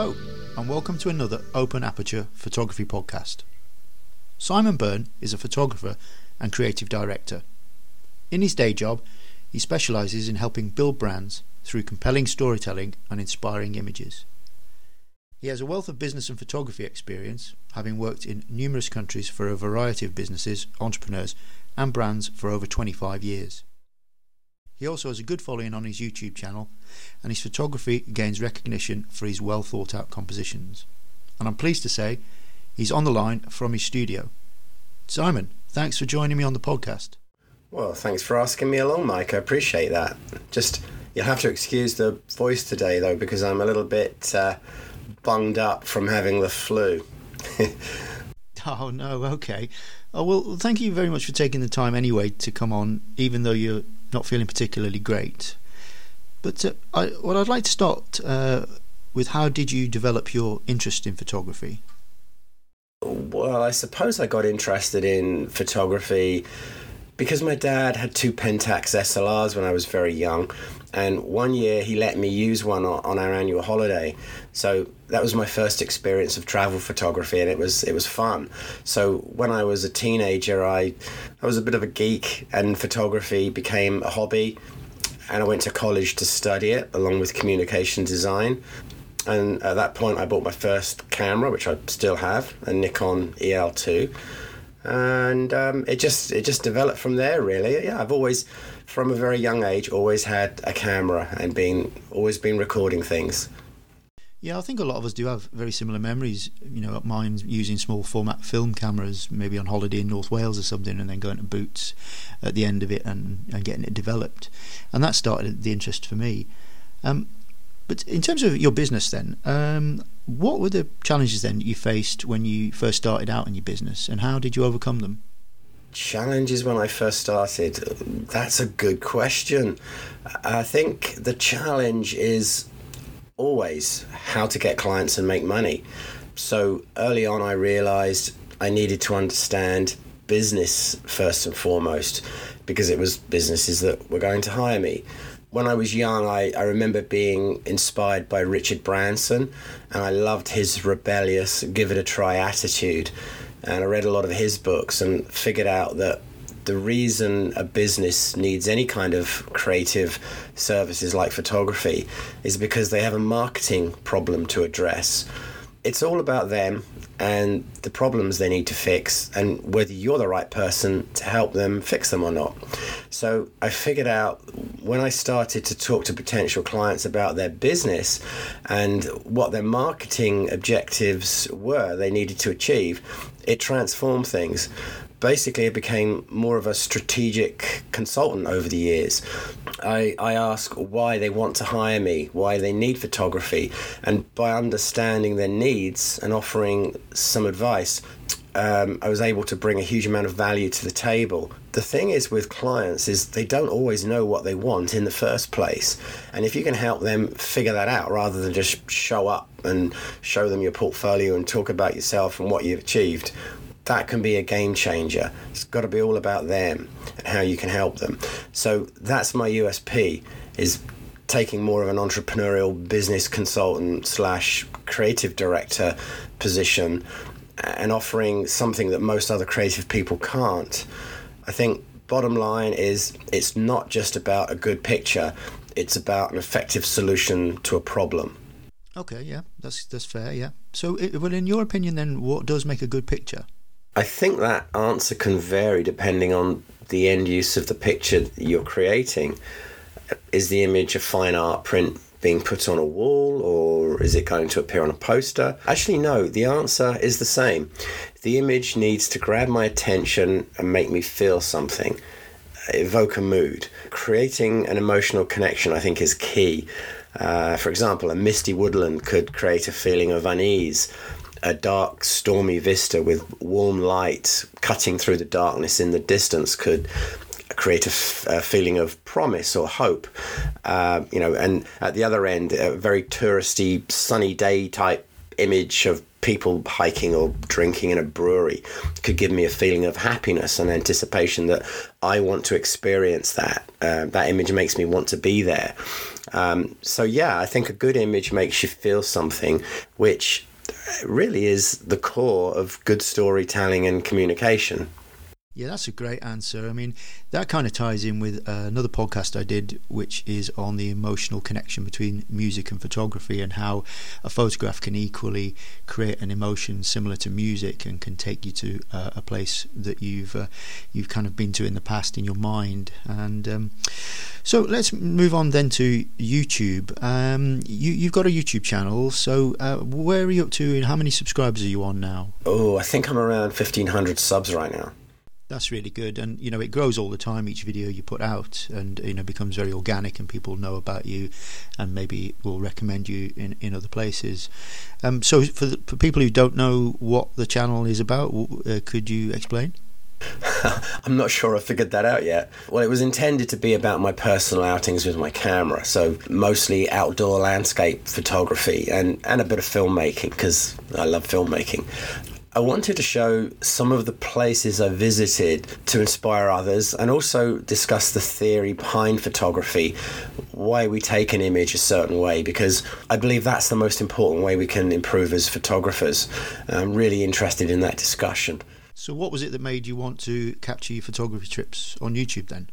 Hello, and welcome to another Open Aperture Photography podcast. Simon Byrne is a photographer and creative director. In his day job, he specialises in helping build brands through compelling storytelling and inspiring images. He has a wealth of business and photography experience, having worked in numerous countries for a variety of businesses, entrepreneurs, and brands for over 25 years. He also has a good following on his YouTube channel, and his photography gains recognition for his well thought out compositions. And I'm pleased to say he's on the line from his studio. Simon, thanks for joining me on the podcast. Well, thanks for asking me along, Mike. I appreciate that. Just you'll have to excuse the voice today, though, because I'm a little bit uh, bunged up from having the flu. oh no, okay. Oh well, thank you very much for taking the time anyway to come on, even though you're not feeling particularly great. But uh, I, what I'd like to start uh, with, how did you develop your interest in photography? Well, I suppose I got interested in photography because my dad had two Pentax SLRs when I was very young, and one year he let me use one on our annual holiday. So that was my first experience of travel photography, and it was it was fun. So when I was a teenager, I I was a bit of a geek, and photography became a hobby. And I went to college to study it along with communication design. And at that point, I bought my first camera, which I still have, a Nikon EL2 and um, it just it just developed from there really yeah i've always from a very young age always had a camera and been always been recording things yeah i think a lot of us do have very similar memories you know mine using small format film cameras maybe on holiday in north wales or something and then going to boots at the end of it and, and getting it developed and that started the interest for me um, but in terms of your business, then, um, what were the challenges then that you faced when you first started out in your business, and how did you overcome them? Challenges when I first started? That's a good question. I think the challenge is always how to get clients and make money. So early on, I realized I needed to understand business first and foremost because it was businesses that were going to hire me when I was young, I, I remember being inspired by Richard Branson, and I loved his rebellious, give it a try attitude. And I read a lot of his books and figured out that the reason a business needs any kind of creative services like photography is because they have a marketing problem to address. It's all about them and the problems they need to fix and whether you're the right person to help them fix them or not. So I figured out when I started to talk to potential clients about their business and what their marketing objectives were they needed to achieve, it transformed things basically I became more of a strategic consultant over the years. I, I ask why they want to hire me, why they need photography, and by understanding their needs and offering some advice, um, I was able to bring a huge amount of value to the table. The thing is with clients is they don't always know what they want in the first place, and if you can help them figure that out rather than just show up and show them your portfolio and talk about yourself and what you've achieved, that can be a game changer. It's got to be all about them and how you can help them. So that's my USP is taking more of an entrepreneurial business consultant slash creative director position and offering something that most other creative people can't. I think bottom line is it's not just about a good picture, it's about an effective solution to a problem. Okay, yeah, that's that's fair, yeah. So, well, in your opinion, then, what does make a good picture? I think that answer can vary depending on the end use of the picture you're creating. Is the image a fine art print being put on a wall or is it going to appear on a poster? Actually, no, the answer is the same. The image needs to grab my attention and make me feel something, evoke a mood. Creating an emotional connection, I think, is key. Uh, for example, a misty woodland could create a feeling of unease a dark, stormy vista with warm light cutting through the darkness in the distance could create a, f- a feeling of promise or hope. Uh, you know, and at the other end, a very touristy, sunny day type image of people hiking or drinking in a brewery could give me a feeling of happiness and anticipation that I want to experience that. Uh, that image makes me want to be there. Um, so, yeah, I think a good image makes you feel something, which really is the core of good storytelling and communication. Yeah, that's a great answer. I mean, that kind of ties in with uh, another podcast I did, which is on the emotional connection between music and photography and how a photograph can equally create an emotion similar to music and can take you to uh, a place that you've uh, you've kind of been to in the past in your mind. And um, so let's move on then to YouTube. Um, you, you've got a YouTube channel, so uh, where are you up to and how many subscribers are you on now? Oh, I think I'm around 1,500 subs right now that's really good and you know it grows all the time each video you put out and you know becomes very organic and people know about you and maybe will recommend you in, in other places um, so for, the, for people who don't know what the channel is about uh, could you explain I'm not sure I figured that out yet. Well, it was intended to be about my personal outings with my camera, so mostly outdoor landscape photography and, and a bit of filmmaking because I love filmmaking. I wanted to show some of the places I visited to inspire others and also discuss the theory behind photography, why we take an image a certain way, because I believe that's the most important way we can improve as photographers. I'm really interested in that discussion. So, what was it that made you want to capture your photography trips on YouTube then?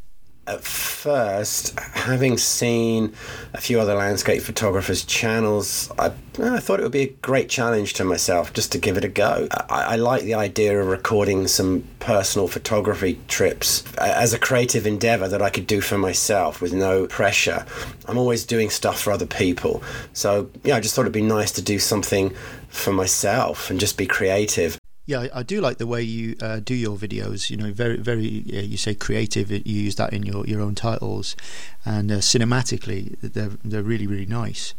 At first, having seen a few other landscape photographers' channels, I, I, thought it would be a great challenge to myself just to give it a go. I, I like the idea of recording some personal photography trips as a creative endeavor that I could do for myself with no pressure. I'm always doing stuff for other people. So, yeah, I just thought it'd be nice to do something for myself and just be creative. Yeah, I, do like the way you uh, do your videos. You know, very, very. you say creative. You use that in your, your own titles, and uh, cinematically, they're they're really really nice.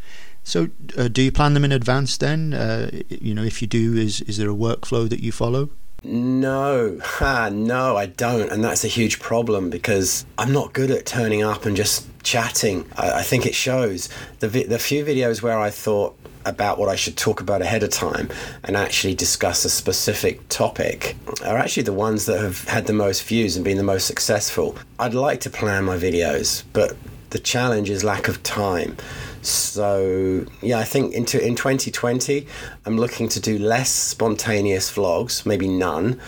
So, uh, do you plan them in advance? Then, uh, you know, if you do, is is there a workflow that you follow? No, ha, ah, no, I don't, and that's a huge problem because I'm not good at turning up and just chatting. I, I think it shows. The vi- the few videos where I thought about what I should talk about ahead of time and actually discuss a specific topic are actually the ones that have had the most views and been the most successful. I'd like to plan my videos, but the challenge is lack of time. So yeah, I think into in 2020, I'm looking to do less spontaneous vlogs, maybe none,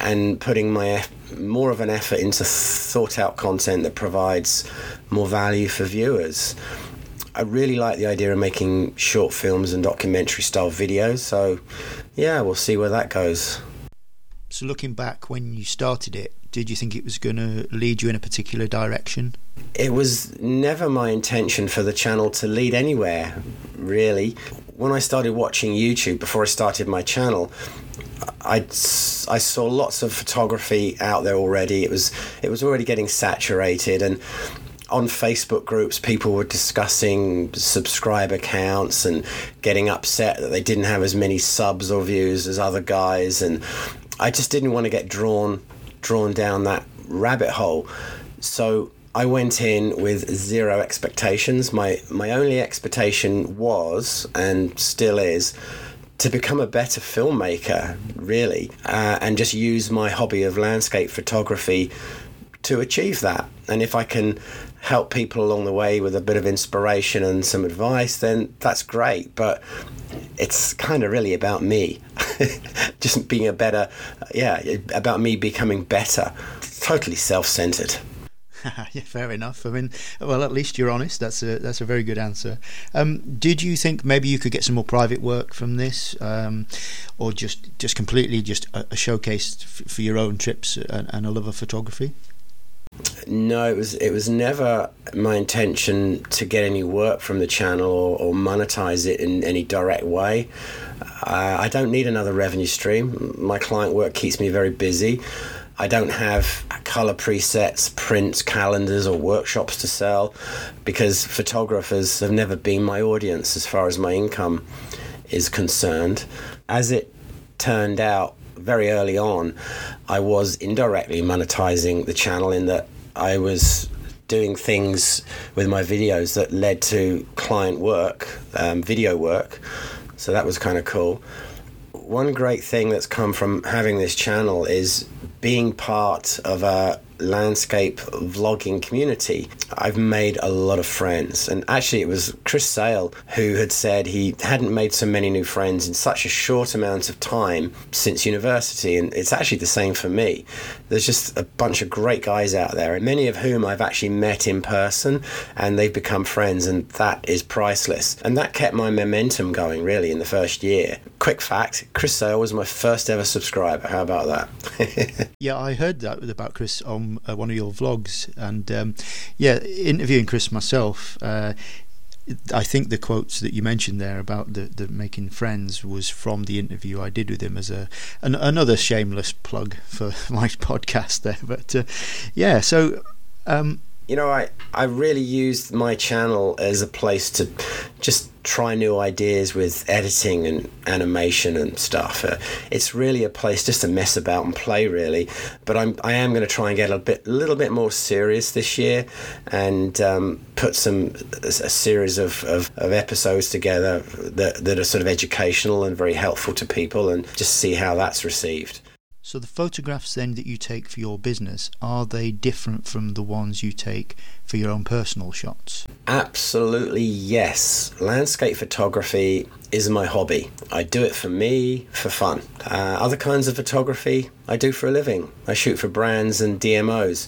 and putting my more of an effort into thought out content that provides more value for viewers. I really like the idea of making short films and documentary style videos. So, yeah, we'll see where that goes. So, looking back when you started it, did you think it was going to lead you in a particular direction? It was never my intention for the channel to lead anywhere, really. When I started watching YouTube before I started my channel, I, I saw lots of photography out there already. It was it was already getting saturated, and on Facebook groups, people were discussing subscriber counts and getting upset that they didn't have as many subs or views as other guys, and I just didn't want to get drawn drawn down that rabbit hole. So I went in with zero expectations. My my only expectation was and still is to become a better filmmaker, really, uh, and just use my hobby of landscape photography to achieve that. And if I can help people along the way with a bit of inspiration and some advice, then that's great. But it's kind of really about me, just being a better, yeah, about me becoming better. Totally self-centered. yeah, fair enough. I mean, well, at least you're honest. That's a that's a very good answer. Um, did you think maybe you could get some more private work from this, um, or just just completely just a, a showcase for your own trips and, and a love of photography? No, it was it was never my intention to get any work from the channel or, or monetize it in any direct way. Uh, I don't need another revenue stream. My client work keeps me very busy. I don't have color presets, prints, calendars, or workshops to sell because photographers have never been my audience as far as my income is concerned. As it turned out, very early on, I was indirectly monetizing the channel in that I was doing things with my videos that led to client work, um, video work, So that was kind of cool. One great thing that's come from having this channel is being part of a landscape vlogging community, I've made a lot of friends. And actually, it was Chris Sale who had said he hadn't made so many new friends in such a short amount of time since university. And it's actually the same for me. There's just a bunch of great guys out there, and many of whom I've actually met in person, and they've become friends, and that is priceless. And that kept my momentum going really in the first year. Quick fact Chris Sale was my first ever subscriber. How about that? yeah, I heard that about Chris on uh, one of your vlogs, and um, yeah, interviewing Chris myself. Uh, I think the quotes that you mentioned there about the, the making friends was from the interview I did with him as a an, another shameless plug for my podcast there. But uh, yeah, so um, you know, I, I really used my channel as a place to just try new ideas with editing and animation and stuff. Uh, it's really a place just to mess about and play, really. But I'm I am going to try and get a bit, a little bit more serious this year, and um, put some a, series of, of, of, episodes together that that are sort of educational and very helpful to people, and just see how that's received. So the photographs then that you take for your business are they different from the ones you take for your own personal shots? Absolutely yes. Landscape photography is my hobby. I do it for me, for fun. Uh, other kinds of photography I do for a living. I shoot for brands and DMOs.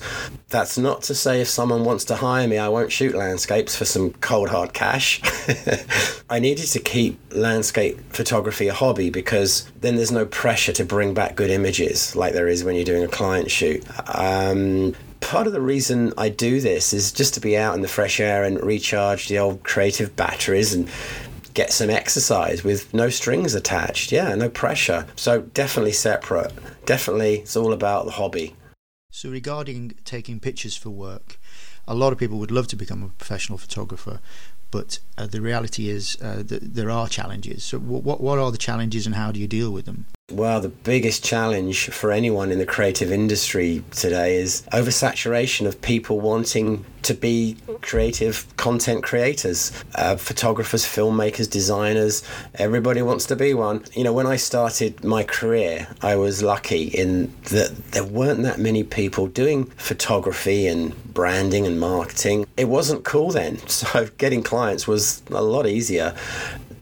That's not to say if someone wants to hire me, I won't shoot landscapes for some cold hard cash. I needed to keep landscape photography a hobby because then there's no pressure to bring back good images like there is when you're doing a client shoot. Um, part of the reason I do this is just to be out in the fresh air and recharge the old creative batteries and get some exercise with no strings attached. Yeah, no pressure. So definitely separate. Definitely, it's all about the hobby. So, regarding taking pictures for work, a lot of people would love to become a professional photographer, but uh, the reality is uh, that there are challenges. So, what what are the challenges, and how do you deal with them? Well, the biggest challenge for anyone in the creative industry today is oversaturation of people wanting to be creative content creators, uh, photographers, filmmakers, designers. Everybody wants to be one. You know, when I started my career, I was lucky in that there weren't that many people doing photography and branding and marketing. It wasn't cool then, so getting clients was a lot easier.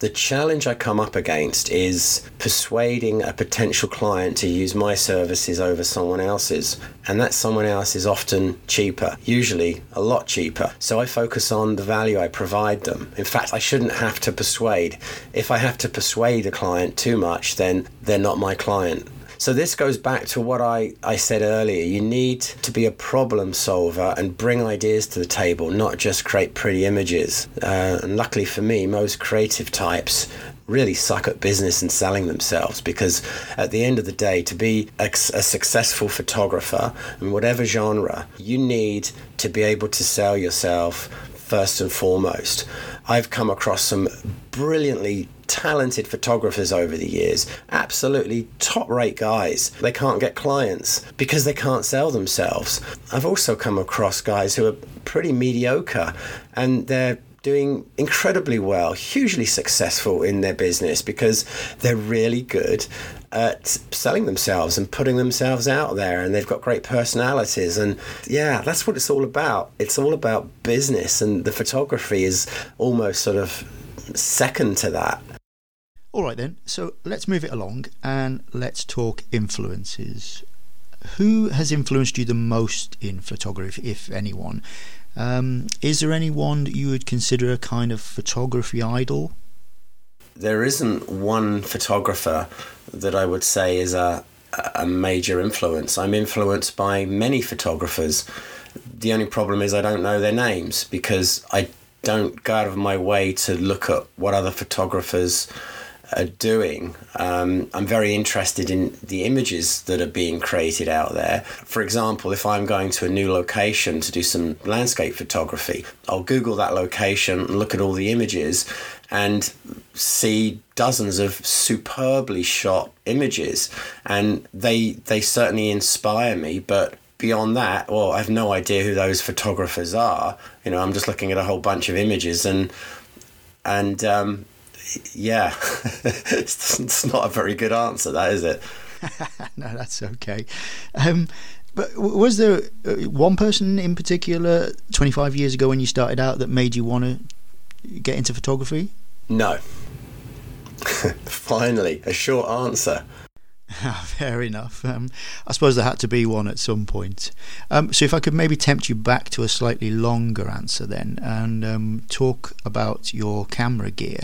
The challenge I come up against is persuading a potential client to use my services over someone else's. And that someone else is often cheaper, usually a lot cheaper. So I focus on the value I provide them. In fact, I shouldn't have to persuade. If I have to persuade a client too much, then they're not my client. So this goes back to what I, I said earlier. You need to be a problem solver and bring ideas to the table, not just create pretty images. Uh, and luckily for me, most creative types really suck at business and selling themselves because at the end of the day to be a, a, successful photographer in whatever genre you need to be able to sell yourself first and foremost i've come across some brilliantly talented photographers over the years, absolutely top rate guys. They can't get clients because they can't sell themselves. I've also come across guys who are pretty mediocre and they're doing incredibly well, hugely successful in their business because they're really good at selling themselves and putting themselves out there and they've got great personalities and yeah that's what it's all about it's all about business and the photography is almost sort of second to that all right, then. So let's move it along and let's talk influences. Who has influenced you the most in photography, if anyone? Um, is there anyone that you would consider a kind of photography idol? There isn't one photographer that I would say is a, a major influence. I'm influenced by many photographers. The only problem is I don't know their names because I don't go out of my way to look at what other photographers are doing. Um, I'm very interested in the images that are being created out there. For example, if I'm going to a new location to do some landscape photography, I'll Google that location and look at all the images and see dozens of superbly shot images and they they certainly inspire me but beyond that well i've no idea who those photographers are you know i'm just looking at a whole bunch of images and and um, Yeah, it's not a very good answer, that is it? no, that's okay. Um, but was there uh, one person in particular 25 years ago when you started out that made you want to get into photography? No. Finally, a short answer. Fair enough. Um, I suppose there had to be one at some point. Um, so, if I could maybe tempt you back to a slightly longer answer then and um, talk about your camera gear.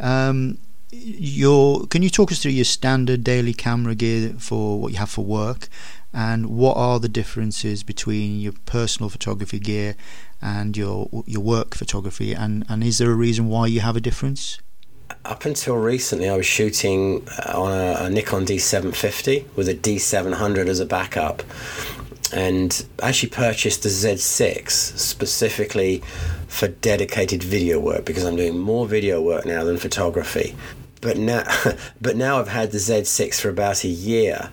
Um, your can you talk us through your standard daily camera gear for what you have for work? And what are the differences between your personal photography gear and your your work photography? And and is there a reason why you have a difference? Up until recently I was shooting uh, on a, a Nikon D750 with a D700 as a backup and actually purchased the Z6 specifically for dedicated video work because I'm doing more video work now than photography but now but now I've had the Z6 for about a year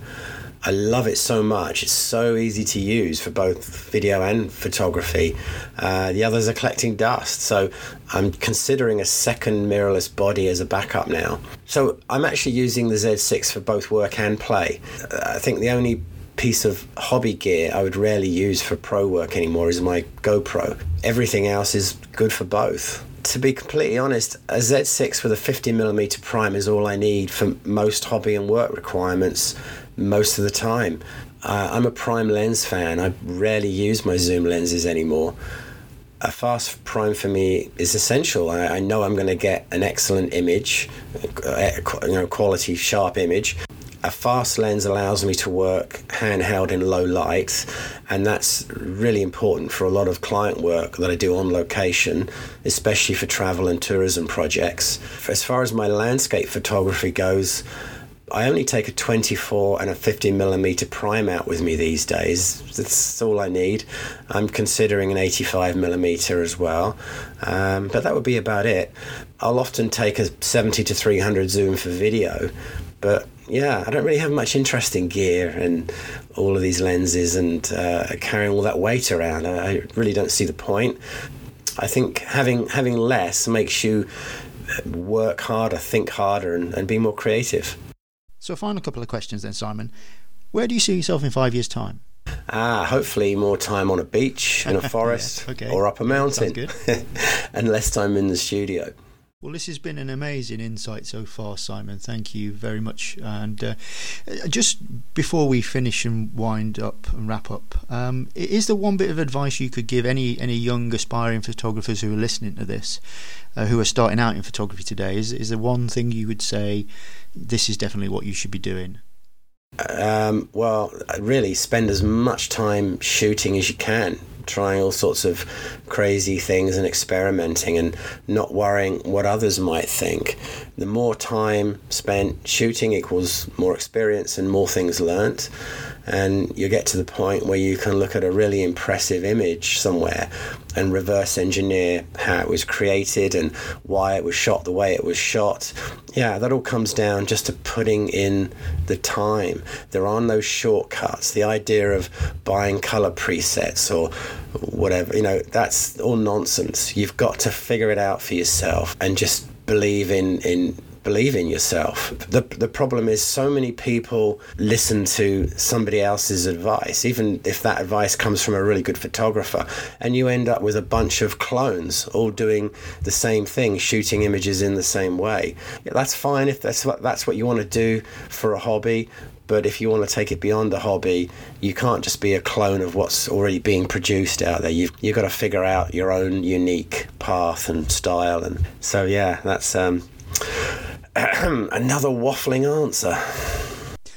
I love it so much. It's so easy to use for both video and photography. Uh, the others are collecting dust, so I'm considering a second mirrorless body as a backup now. So I'm actually using the Z6 for both work and play. I think the only piece of hobby gear I would rarely use for pro work anymore is my GoPro. Everything else is good for both to be completely honest, a Z6 with a 50mm prime is all I need for most hobby and work requirements most of the time. Uh, I'm a prime lens fan. I rarely use my zoom lenses anymore. A fast prime for me is essential. I, I know I'm going to get an excellent image, you know, quality sharp image. A fast lens allows me to work handheld in low light, and that's really important for a lot of client work that I do on location, especially for travel and tourism projects. As far as my landscape photography goes, I only take a 24 and a 50 millimeter prime out with me these days. That's all I need. I'm considering an 85 millimeter as well, um, but that would be about it. I'll often take a 70 to 300 zoom for video, but yeah, I don't really have much interest in gear and all of these lenses and uh, carrying all that weight around. I really don't see the point. I think having having less makes you work harder, think harder, and, and be more creative. So, a final couple of questions then, Simon. Where do you see yourself in five years' time? Ah, hopefully more time on a beach, in a forest, okay. or up a mountain, and less time in the studio. Well, this has been an amazing insight so far, Simon. Thank you very much. And uh, just before we finish and wind up and wrap up, um, is there one bit of advice you could give any any young aspiring photographers who are listening to this, uh, who are starting out in photography today? Is is there one thing you would say? this is definitely what you should be doing? Um, well, really, spend as much time shooting as you can, trying all sorts of crazy things and experimenting and not worrying what others might think. The more time spent shooting equals more experience and more things learnt and you get to the point where you can look at a really impressive image somewhere and reverse engineer how it was created and why it was shot the way it was shot. Yeah, that all comes down just to putting in the time. There are no shortcuts. The idea of buying color presets or whatever, you know, that's all nonsense. You've got to figure it out for yourself and just believe in in believe in yourself. The, the problem is so many people listen to somebody else's advice, even if that advice comes from a really good photographer, and you end up with a bunch of clones all doing the same thing, shooting images in the same way. That's fine if that's what, that's what you want to do for a hobby, but if you want to take it beyond a hobby, you can't just be a clone of what's already being produced out there. You've you've got to figure out your own unique path and style, and so yeah, that's um, Another waffling answer.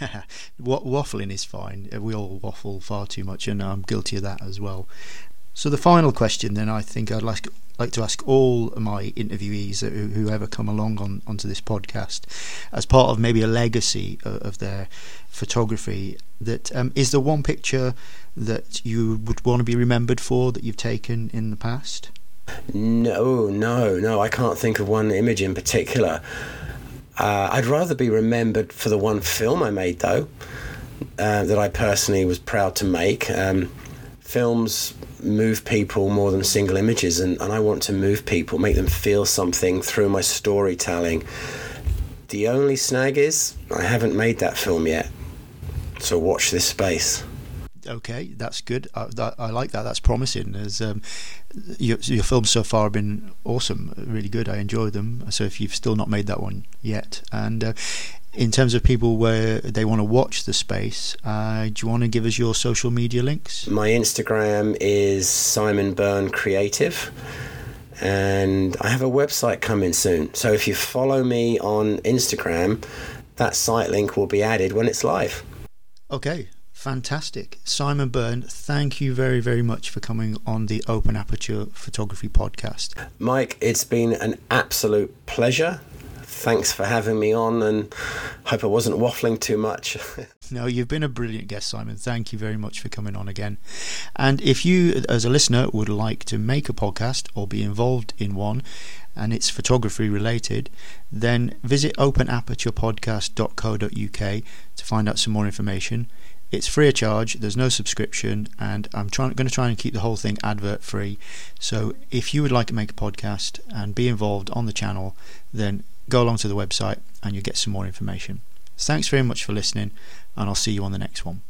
waffling is fine. We all waffle far too much, and I'm guilty of that as well. So the final question, then, I think I'd like like to ask all my interviewees who, who ever come along on onto this podcast, as part of maybe a legacy of, of their photography, that um, is there one picture that you would want to be remembered for that you've taken in the past? No, no, no. I can't think of one image in particular. Uh, I'd rather be remembered for the one film I made, though, uh, that I personally was proud to make. Um, films move people more than single images, and, and I want to move people, make them feel something through my storytelling. The only snag is I haven't made that film yet, so watch this space. Okay, that's good. I, that, I like that. That's promising. As um, your, your films so far have been awesome, really good. I enjoy them. So if you've still not made that one yet, and uh, in terms of people where they want to watch the space, uh, do you want to give us your social media links? My Instagram is Simon Byrne Creative, and I have a website coming soon. So if you follow me on Instagram, that site link will be added when it's live. Okay, fantastic. Simon Byrne, thank you very, very much for coming on the Open Aperture Photography podcast. Mike, it's been an absolute pleasure thanks for having me on and hope I wasn't waffling too much. no, you've been a brilliant guest, Simon. Thank you very much for coming on again. And if you, as a listener, would like to make a podcast or be involved in one, and it's photography related, then visit openaperturepodcast.co.uk to find out some more information. It's free of charge, there's no subscription, and I'm trying, going to try and keep the whole thing advert free. So if you would like to make a podcast and be involved on the channel, then go along to the website and you'll get some more information. Thanks very much for listening, and I'll see you on the next one.